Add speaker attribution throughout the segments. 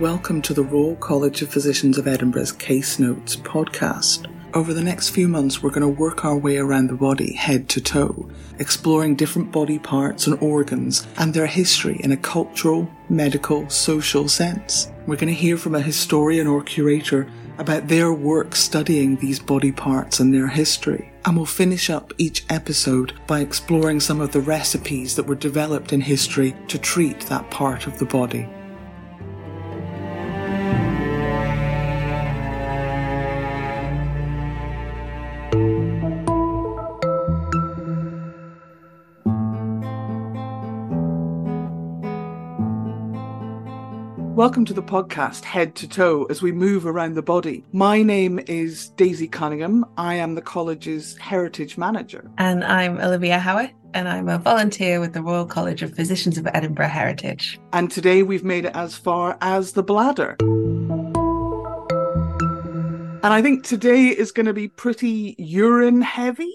Speaker 1: Welcome to the Royal College of Physicians of Edinburgh's Case Notes podcast. Over the next few months, we're going to work our way around the body head to toe, exploring different body parts and organs and their history in a cultural, medical, social sense. We're going to hear from a historian or curator about their work studying these body parts and their history. And we'll finish up each episode by exploring some of the recipes that were developed in history to treat that part of the body. Welcome to the podcast, Head to Toe, as we move around the body. My name is Daisy Cunningham. I am the college's Heritage Manager.
Speaker 2: And I'm Olivia Howarth, and I'm a volunteer with the Royal College of Physicians of Edinburgh Heritage.
Speaker 1: And today we've made it as far as the bladder. And I think today is going to be pretty urine heavy.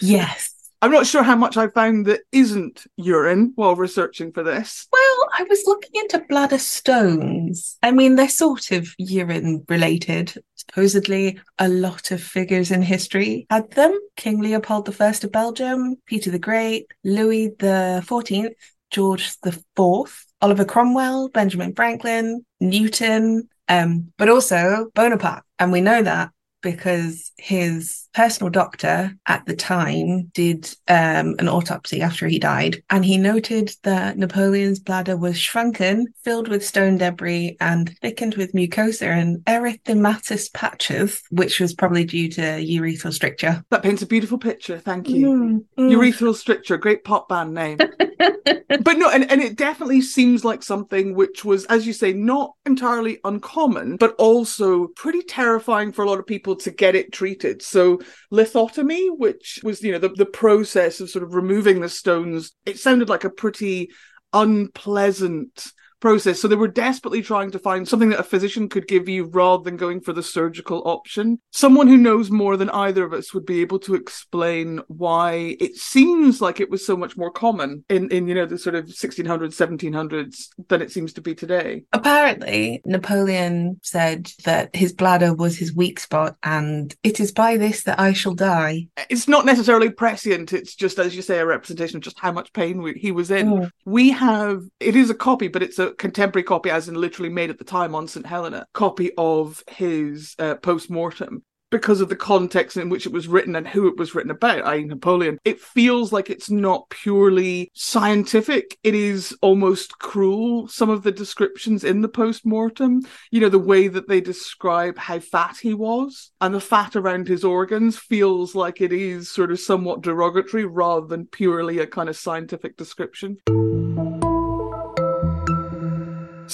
Speaker 2: Yes.
Speaker 1: I'm not sure how much I found that isn't urine while researching for this.
Speaker 2: Well, I was looking into bladder stones. I mean, they're sort of urine related. Supposedly, a lot of figures in history had them. King Leopold I of Belgium, Peter the Great, Louis Fourteenth, George Fourth, Oliver Cromwell, Benjamin Franklin, Newton, um, but also Bonaparte. And we know that because his personal doctor at the time did um, an autopsy after he died, and he noted that Napoleon's bladder was shrunken, filled with stone debris, and thickened with mucosa and erythematous patches, which was probably due to urethral stricture.
Speaker 1: That paints a beautiful picture. Thank you. Mm, mm. Urethral stricture, great pop band name. but no, and, and it definitely seems like something which was, as you say, not entirely uncommon, but also pretty terrifying for a lot of people to get it treated. So lithotomy, which was, you know, the, the process of sort of removing the stones, it sounded like a pretty unpleasant process. So they were desperately trying to find something that a physician could give you rather than going for the surgical option. Someone who knows more than either of us would be able to explain why it seems like it was so much more common in, in you know, the sort of 1600s, 1700s than it seems to be today.
Speaker 2: Apparently, Napoleon said that his bladder was his weak spot and it is by this that I shall die.
Speaker 1: It's not necessarily prescient. It's just, as you say, a representation of just how much pain we, he was in. Mm. We have, it is a copy, but it's a contemporary copy, as in literally made at the time on St. Helena, copy of his uh, post mortem because of the context in which it was written and who it was written about, i.e., Napoleon, it feels like it's not purely scientific. It is almost cruel, some of the descriptions in the post mortem. You know, the way that they describe how fat he was and the fat around his organs feels like it is sort of somewhat derogatory rather than purely a kind of scientific description.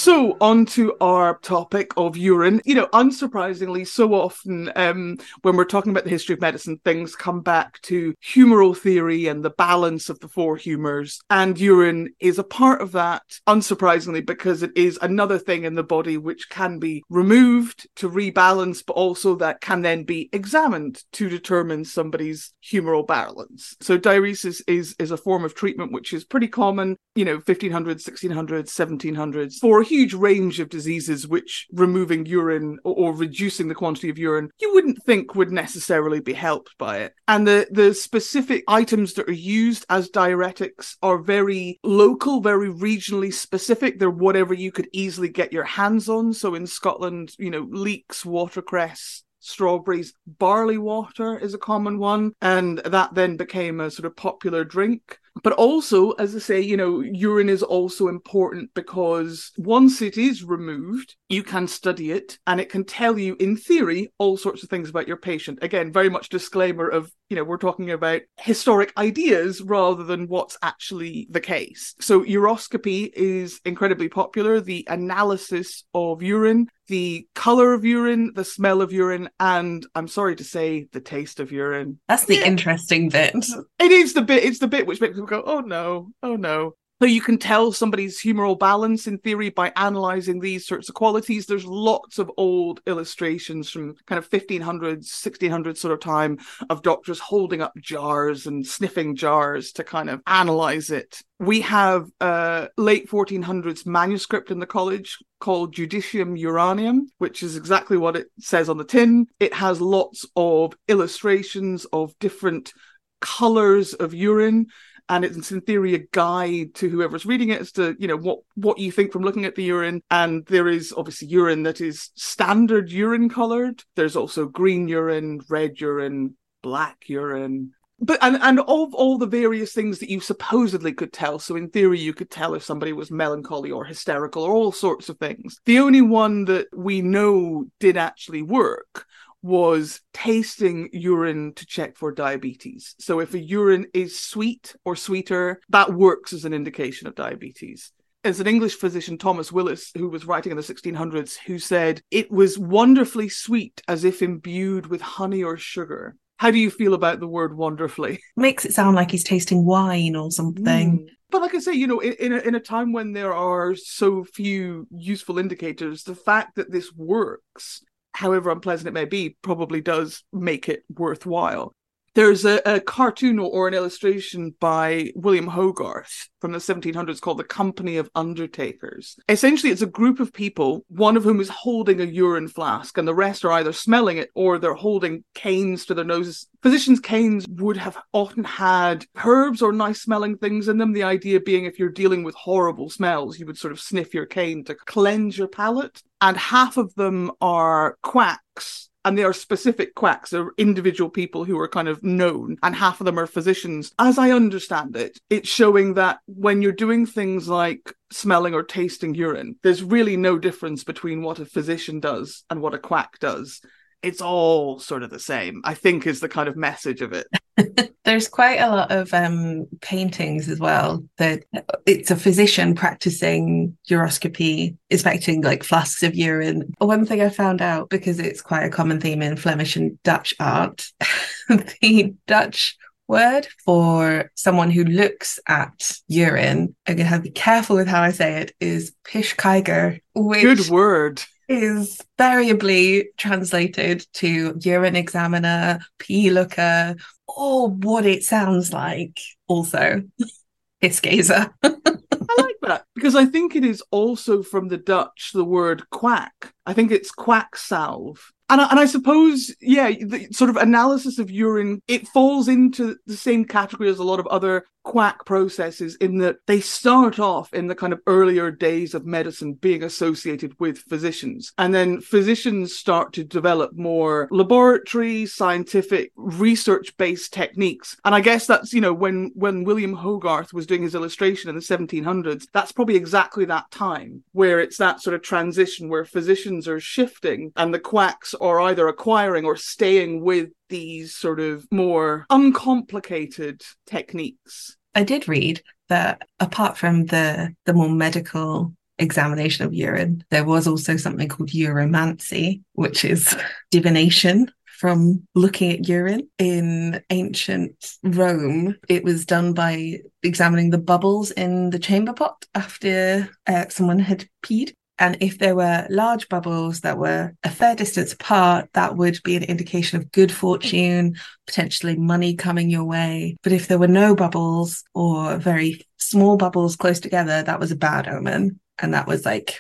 Speaker 1: So, on to our topic of urine. You know, unsurprisingly, so often um, when we're talking about the history of medicine, things come back to humoral theory and the balance of the four humors. And urine is a part of that, unsurprisingly, because it is another thing in the body which can be removed to rebalance, but also that can then be examined to determine somebody's humoral balance. So, diuresis is, is a form of treatment which is pretty common, you know, 1500s, 1600s, 1700s. For huge range of diseases which removing urine or, or, reducing the quantity of urine you wouldn't think would necessarily be helped by it. And the, the specific items that are used as diuretics are very local, very regionally specific. They're whatever you could easily get your hands on. So in Scotland, you know, leeks, watercress, strawberries. Barley water is a common one, and that then became a sort of popular drink. But also, as I say, you know, urine is also important because once it is removed, you can study it and it can tell you, in theory, all sorts of things about your patient. Again, very much disclaimer of, you know, we're talking about historic ideas rather than what's actually the case. So, uroscopy is incredibly popular. The analysis of urine the color of urine, the smell of urine, and I'm sorry to say, the taste of urine.
Speaker 2: That's the yeah. interesting bit.
Speaker 1: It is the bit. It's the bit which makes people go, "Oh no, oh no." So you can tell somebody's humoral balance in theory by analyzing these sorts of qualities. There's lots of old illustrations from kind of 1500s, 1600s sort of time of doctors holding up jars and sniffing jars to kind of analyze it. We have a late 1400s manuscript in the college called Judicium Uranium, which is exactly what it says on the tin. It has lots of illustrations of different colors of urine and it's in theory a guide to whoever's reading it as to you know what what you think from looking at the urine. And there is obviously urine that is standard urine colored. There's also green urine red urine black urine. But and and of all the various things that you supposedly could tell so in theory you could tell if somebody was melancholy or hysterical or all sorts of things the only one that we know did actually work was tasting urine to check for diabetes. So if a urine is sweet or sweeter, that works as an indication of diabetes. As an English physician, Thomas Willis, who was writing in the 1600s, who said it was wonderfully sweet as if imbued with honey or sugar. How do you feel about the word wonderfully?
Speaker 2: Makes it sound like he's tasting wine or something. Mm.
Speaker 1: But like I say, you know, in, in a, in a time when there are so few useful indicators, the fact that this works however unpleasant it may be, probably does make it worthwhile. There's a, a cartoon or an illustration by William Hogarth from the 1700s called the Company of Undertakers. Essentially, it's a group of people, one of whom is holding a urine flask, and the rest are either smelling it or they're holding canes to their noses. Physicians' canes would have often had herbs or nice smelling things in them. The idea being if you're dealing with horrible smells, you would sort of sniff your cane to cleanse your palate. And half of them are quacks and they are specific quacks. They're individual people who are kind of known, and half of them are physicians. As I understand it, it's showing that when you're doing things like smelling or tasting urine, there's really no difference between what a physician does and what a quack does it's all sort of the same i think is the kind of message of it.
Speaker 2: There's quite a lot of um, paintings as well that it's a physician practicing uroscopy inspecting like flasks of urine. One thing i found out because it's quite a common theme in flemish and dutch art the dutch word for someone who looks at urine i'm going to have to be careful with how i say it is piskijker
Speaker 1: which good word
Speaker 2: is variably translated to urine examiner, pee looker, or what it sounds like. Also, piss gazer. I
Speaker 1: like that because I think it is also from the Dutch the word quack. I think it's quack salve and I, and I suppose, yeah, the sort of analysis of urine, it falls into the same category as a lot of other quack processes in that they start off in the kind of earlier days of medicine being associated with physicians. And then physicians start to develop more laboratory, scientific, research based techniques. And I guess that's, you know, when, when William Hogarth was doing his illustration in the 1700s, that's probably exactly that time where it's that sort of transition where physicians are shifting and the quacks are either acquiring or staying with these sort of more uncomplicated techniques.
Speaker 2: I did read that apart from the the more medical examination of urine, there was also something called uromancy, which is divination from looking at urine in ancient Rome. It was done by examining the bubbles in the chamber pot after uh, someone had peed. And if there were large bubbles that were a fair distance apart, that would be an indication of good fortune, potentially money coming your way. But if there were no bubbles or very small bubbles close together, that was a bad omen. And that was like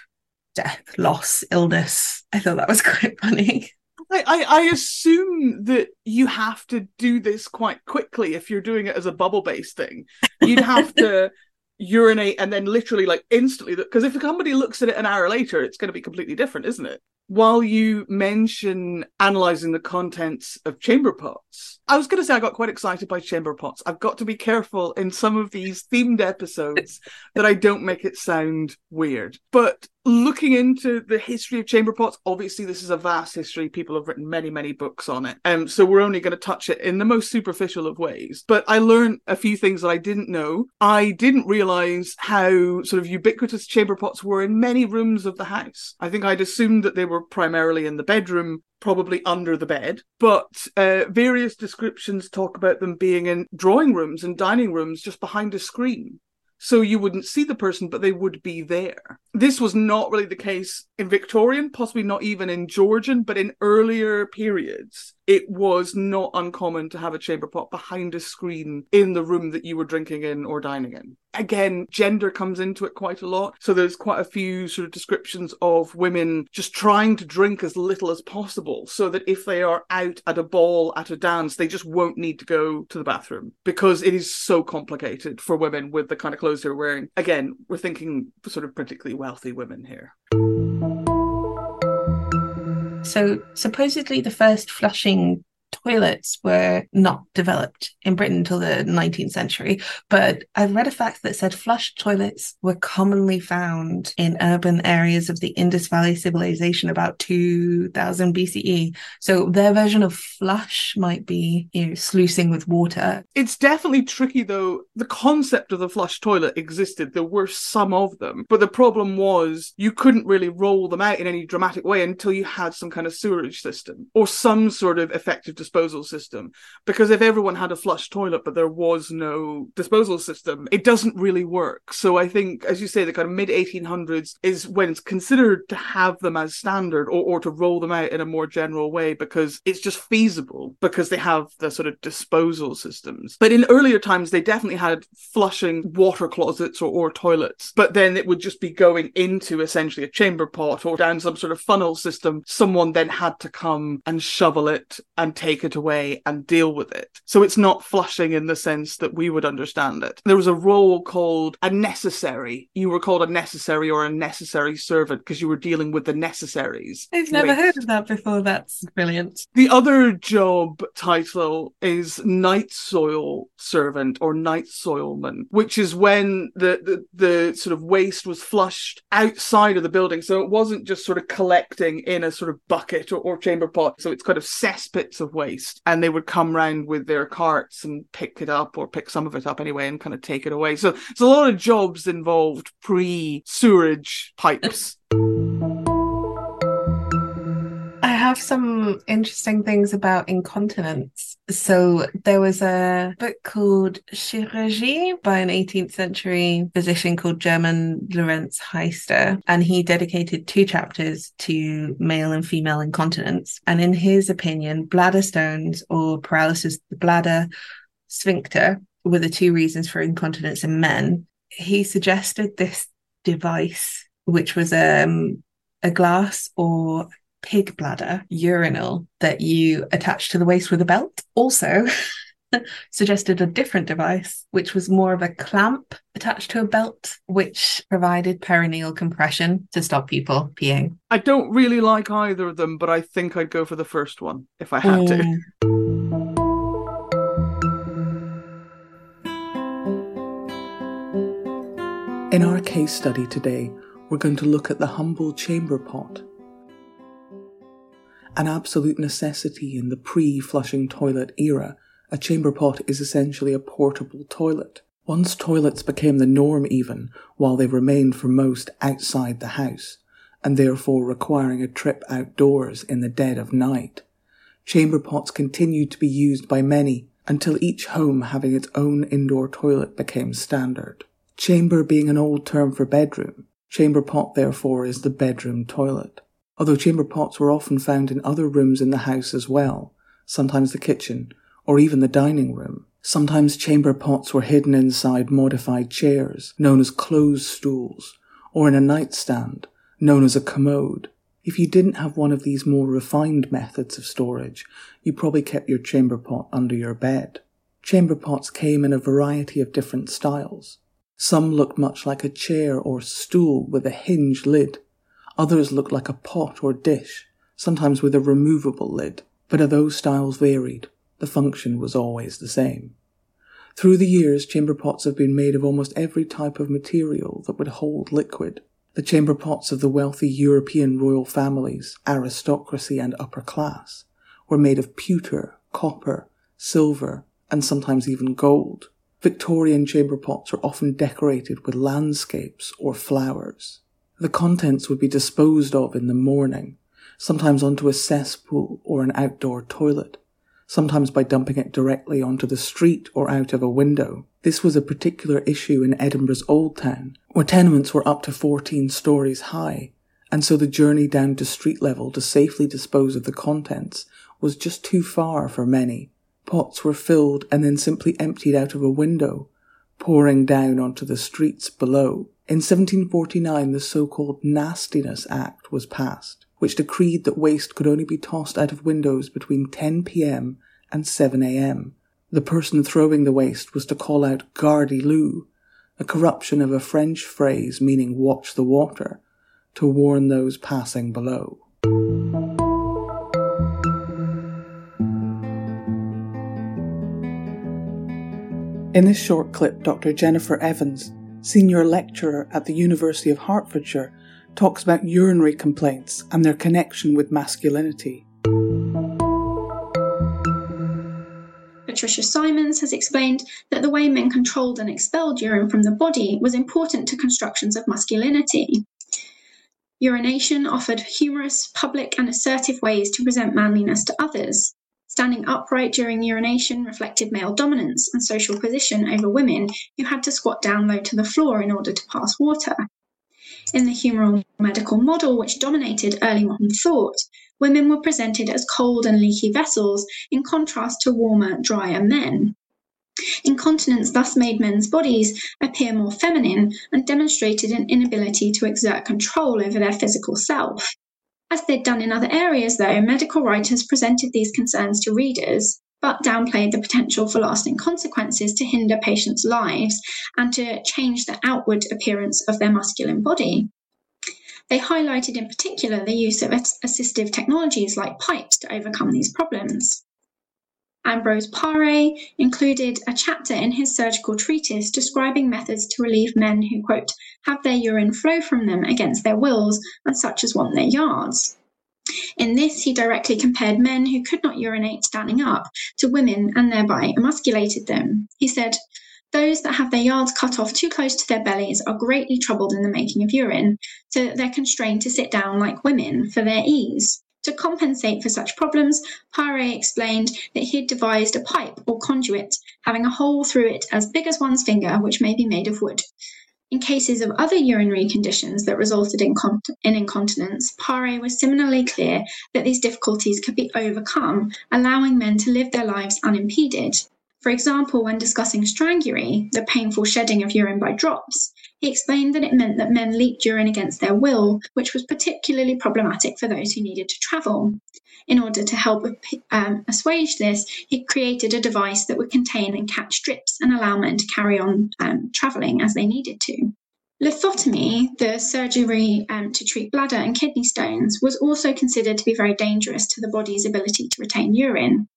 Speaker 2: death, loss, illness. I thought that was quite funny.
Speaker 1: I, I, I assume that you have to do this quite quickly if you're doing it as a bubble based thing. You'd have to urinate and then literally like instantly because if somebody looks at it an hour later it's going to be completely different isn't it while you mention analyzing the contents of chamber pots i was going to say i got quite excited by chamber pots. I've got to be careful in some of these themed episodes that i don't make it sound weird. But looking into the history of chamber pots obviously this is a vast history. People have written many many books on it. Um so we're only going to touch it in the most superficial of ways. But i learned a few things that i didn't know. I didn't realize how sort of ubiquitous chamber pots were in many rooms of the house. I think i'd assumed that they were primarily in the bedroom probably under the bed, but uh, various descriptions talk about them being in drawing rooms and dining rooms just behind a screen. so you wouldn't see the person, but they would be there. This was not really the case in Victorian, possibly not even in Georgian, but in earlier periods, it was not uncommon to have a chamber pot behind a screen in the room that you were drinking in or dining in. Again, gender comes into it quite a lot. So there's quite a few sort of descriptions of women just trying to drink as little as possible so that if they are out at a ball, at a dance, they just won't need to go to the bathroom because it is so complicated for women with the kind of clothes they're wearing. Again, we're thinking sort of particularly wealthy women here.
Speaker 2: So supposedly the first flushing toilets were not developed in Britain until the 19th century, but I read a fact that said flush toilets were commonly found in urban areas of the Indus Valley civilization about 2000 BCE. So their version of flush might be, you know, sluicing with water.
Speaker 1: It's definitely tricky though. The concept of the flush toilet existed. There were some of them, but the problem was you couldn't really roll them out in any dramatic way until you had some kind of sewerage system or some sort of effective disposal system. Because if everyone had a flush toilet, but there was no disposal system, it doesn't really work. So I think, as you say, the kind of mid 1800s is when it's considered to have them as standard or, or to roll them out in a more general way because it's just feasible because they have the sort of disposal systems. But in earlier times, they definitely had flushing water closets or, or toilets, but then it would just be going into essentially a chamber pot or down some sort of funnel system. Someone then had to come and shovel it and take take it away and deal with it. So it's not flushing in the sense that we would understand it. There was a role called a necessary. You were called a necessary or a necessary servant because you were dealing with the necessaries.
Speaker 2: I've never heard of that before. That's brilliant.
Speaker 1: The other job title is night soil servant or night soilman, which is when the, the, the sort of waste was flushed outside of the building. So it wasn't just sort of collecting in a sort of bucket or, or chamber pot. So it's kind of cesspits of waste and they would come round with their carts and pick it up or pick some of it up anyway and kind of take it away. So there's a lot of jobs involved pre sewerage pipes I
Speaker 2: have some interesting things about incontinence. So there was a book called Chirurgie by an 18th century physician called German Lorenz Heister, and he dedicated two chapters to male and female incontinence. And in his opinion, bladder stones or paralysis of the bladder sphincter were the two reasons for incontinence in men. He suggested this device, which was um, a glass or pig bladder urinal that you attach to the waist with a belt. Also, suggested a different device, which was more of a clamp attached to a belt, which provided perineal compression to stop people peeing.
Speaker 1: I don't really like either of them, but I think I'd go for the first one if I had mm. to. In our case study today, we're going to look at the humble chamber pot an absolute necessity in the pre flushing toilet era, a chamber pot is essentially a portable toilet. Once toilets became the norm, even, while they remained for most outside the house, and therefore requiring a trip outdoors in the dead of night, chamber pots continued to be used by many until each home having its own indoor toilet became standard. Chamber being an old term for bedroom, chamber pot therefore is the bedroom toilet although chamber pots were often found in other rooms in the house as well, sometimes the kitchen, or even the dining room. Sometimes chamber pots were hidden inside modified chairs, known as clothes stools, or in a nightstand, known as a commode. If you didn't have one of these more refined methods of storage, you probably kept your chamber pot under your bed. Chamber pots came in a variety of different styles. Some looked much like a chair or stool with a hinged lid, Others looked like a pot or dish, sometimes with a removable lid, but as those styles varied, the function was always the same. Through the years, chamber pots have been made of almost every type of material that would hold liquid. The chamber pots of the wealthy European royal families, aristocracy, and upper class were made of pewter, copper, silver, and sometimes even gold. Victorian chamber pots are often decorated with landscapes or flowers. The contents would be disposed of in the morning, sometimes onto a cesspool or an outdoor toilet,
Speaker 3: sometimes by dumping it directly onto the street or out of a window. This was a particular issue in Edinburgh's Old Town, where tenements were up to 14 stories high, and so the journey down to street level to safely dispose of the contents was just too far for many. Pots were filled and then simply emptied out of a window, pouring down onto the streets below. In 1749, the so-called Nastiness Act was passed, which decreed that waste could only be tossed out of windows between 10 p.m. and 7 a.m. The person throwing the waste was to call out Gardez l'eau, a corruption of a French phrase meaning watch the water, to warn those passing below. In this short clip, Dr. Jennifer Evans, senior lecturer at the University of Hertfordshire, talks about urinary complaints and their connection with masculinity.
Speaker 4: Patricia Simons has explained that the way men controlled and expelled urine from the body was important to constructions of masculinity. Urination offered humorous, public, and assertive ways to present manliness to others. Standing upright during urination reflected male dominance and social position over women who had to squat down low to the floor in order to pass water. In the humoral medical model, which dominated early modern thought, women were presented as cold and leaky vessels in contrast to warmer, drier men. Incontinence thus made men's bodies appear more feminine and demonstrated an inability to exert control over their physical self. As they'd done in other areas, though, medical writers presented these concerns to readers, but downplayed the potential for lasting consequences to hinder patients' lives and to change the outward appearance of their masculine body. They highlighted in particular the use of assistive technologies like pipes to overcome these problems. Ambrose Paré included a chapter in his surgical treatise describing methods to relieve men who, quote, have their urine flow from them against their wills and such as want their yards. In this, he directly compared men who could not urinate standing up to women and thereby emasculated them. He said, those that have their yards cut off too close to their bellies are greatly troubled in the making of urine, so that they're constrained to sit down like women for their ease. To compensate for such problems, Paré explained that he had devised a pipe or conduit having a hole through it as big as one's finger, which may be made of wood. In cases of other urinary conditions that resulted in, in incontinence, Paré was similarly clear that these difficulties could be overcome, allowing men to live their lives unimpeded. For example, when discussing strangury, the painful shedding of urine by drops, he explained that it meant that men leaked urine against their will, which was particularly problematic for those who needed to travel. In order to help um, assuage this, he created a device that would contain and catch drips and allow men to carry on um, travelling as they needed to. Lithotomy, the surgery um, to treat bladder and kidney stones, was also considered to be very dangerous to the body's ability to retain urine.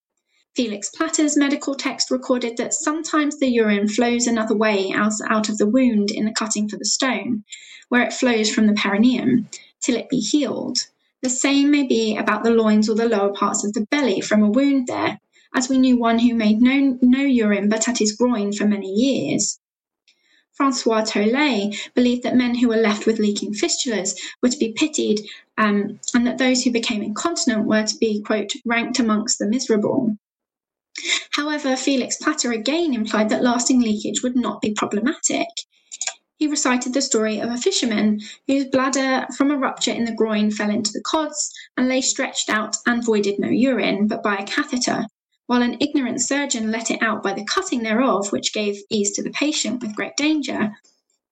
Speaker 4: Felix Platter's medical text recorded that sometimes the urine flows another way out, out of the wound in the cutting for the stone, where it flows from the perineum, till it be healed. The same may be about the loins or the lower parts of the belly from a wound there, as we knew one who made no, no urine but at his groin for many years. Francois Tolet believed that men who were left with leaking fistulas were to be pitied um, and that those who became incontinent were to be, quote, ranked amongst the miserable. However, Felix Platter again implied that lasting leakage would not be problematic. He recited the story of a fisherman whose bladder from a rupture in the groin fell into the cods and lay stretched out and voided no urine, but by a catheter, while an ignorant surgeon let it out by the cutting thereof, which gave ease to the patient with great danger,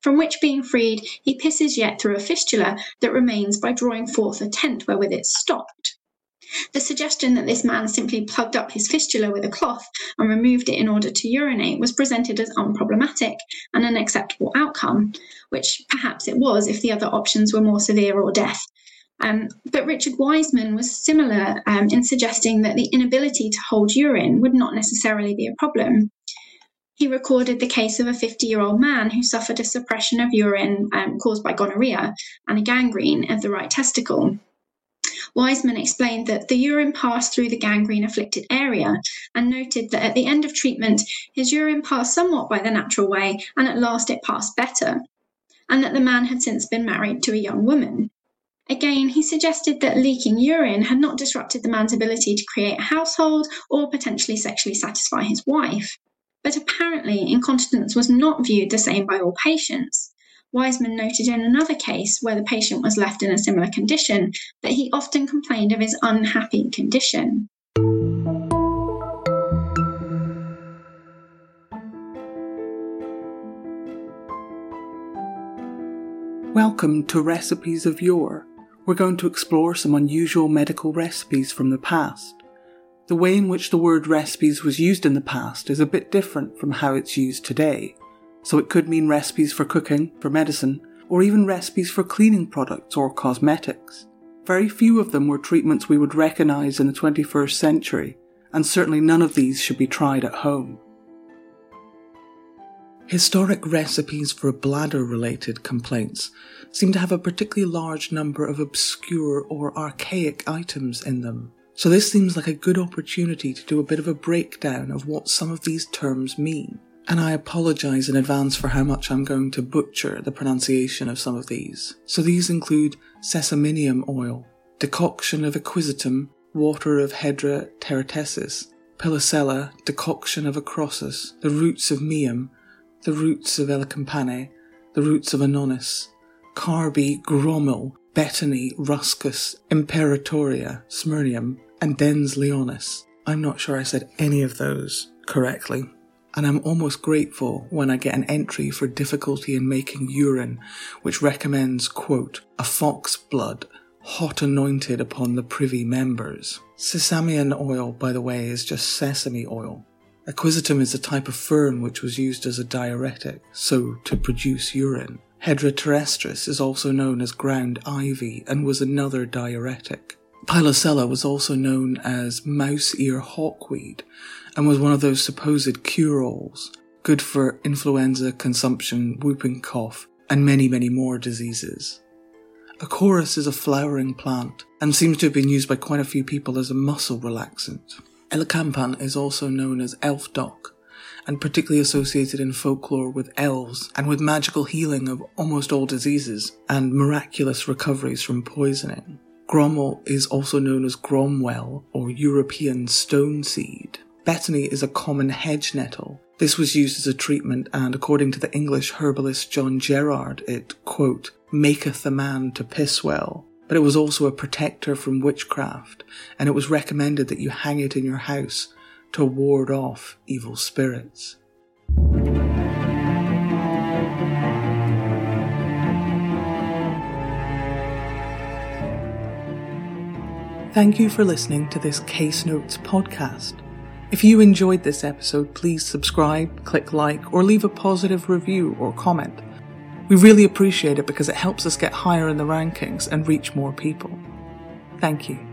Speaker 4: from which being freed, he pisses yet through a fistula that remains by drawing forth a tent wherewith it stopped. The suggestion that this man simply plugged up his fistula with a cloth and removed it in order to urinate was presented as unproblematic and an acceptable outcome, which perhaps it was if the other options were more severe or death. Um, but Richard Wiseman was similar um, in suggesting that the inability to hold urine would not necessarily be a problem. He recorded the case of a 50 year old man who suffered a suppression of urine um, caused by gonorrhea and a gangrene of the right testicle. Wiseman explained that the urine passed through the gangrene afflicted area and noted that at the end of treatment, his urine passed somewhat by the natural way and at last it passed better, and that the man had since been married to a young woman. Again, he suggested that leaking urine had not disrupted the man's ability to create a household or potentially sexually satisfy his wife. But apparently, incontinence was not viewed the same by all patients. Wiseman noted in another case where the patient was left in a similar condition that he often complained of his unhappy condition.
Speaker 3: Welcome to Recipes of Yore. We're going to explore some unusual medical recipes from the past. The way in which the word recipes was used in the past is a bit different from how it's used today. So it could mean recipes for cooking, for medicine, or even recipes for cleaning products or cosmetics. Very few of them were treatments we would recognise in the 21st century, and certainly none of these should be tried at home. Historic recipes for bladder related complaints seem to have a particularly large number of obscure or archaic items in them. So this seems like a good opportunity to do a bit of a breakdown of what some of these terms mean. And I apologise in advance for how much I'm going to butcher the pronunciation of some of these. So these include sesaminium oil, decoction of equisetum, water of Hedra teratessis, pilosella, decoction of acrossus, the roots of meum, the roots of Elecampane, the roots of Ononis, Carby, Gromil, Betony, Ruscus, Imperatoria, Smyrnium, and Dens Leonis. I'm not sure I said any of those correctly. And I'm almost grateful when I get an entry for difficulty in making urine, which recommends, quote, a fox blood, hot anointed upon the privy members. Sesamian oil, by the way, is just sesame oil. Equisetum is a type of fern which was used as a diuretic, so to produce urine. Hedera terrestris is also known as ground ivy and was another diuretic. Pilosella was also known as mouse ear hawkweed and was one of those supposed cure-alls, good for influenza, consumption, whooping cough, and many, many more diseases. Acorus is a flowering plant and seems to have been used by quite a few people as a muscle relaxant. Elecampane is also known as elf dock and particularly associated in folklore with elves and with magical healing of almost all diseases and miraculous recoveries from poisoning. Gromel is also known as gromwell or European stone seed. Betony is a common hedge nettle. This was used as a treatment and according to the English herbalist John Gerard, it, quote, maketh a man to piss well, but it was also a protector from witchcraft, and it was recommended that you hang it in your house to ward off evil spirits. Thank you for listening to this Case Notes podcast. If you enjoyed this episode, please subscribe, click like, or leave a positive review or comment. We really appreciate it because it helps us get higher in the rankings and reach more people. Thank you.